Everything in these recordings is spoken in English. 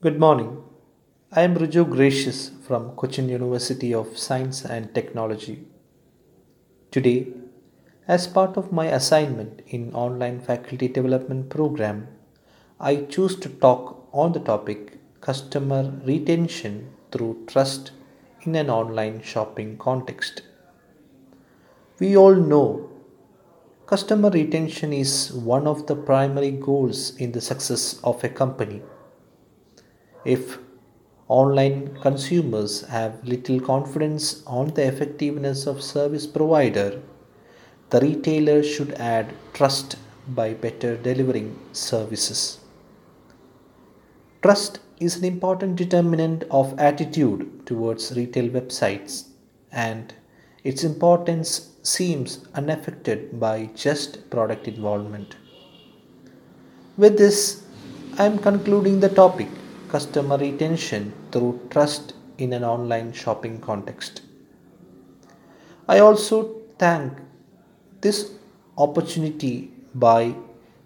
Good morning. I am Rujo Gracious from Cochin University of Science and Technology. Today, as part of my assignment in online faculty development program, I choose to talk on the topic customer retention through trust in an online shopping context. We all know customer retention is one of the primary goals in the success of a company. If online consumers have little confidence on the effectiveness of service provider, the retailer should add trust by better delivering services. Trust is an important determinant of attitude towards retail websites, and its importance seems unaffected by just product involvement. With this, I am concluding the topic customer retention through trust in an online shopping context. I also thank this opportunity by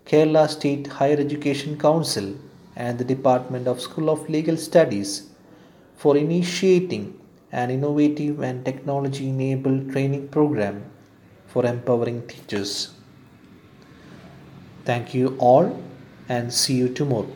Kerala State Higher Education Council and the Department of School of Legal Studies for initiating an innovative and technology enabled training program for empowering teachers. Thank you all and see you tomorrow.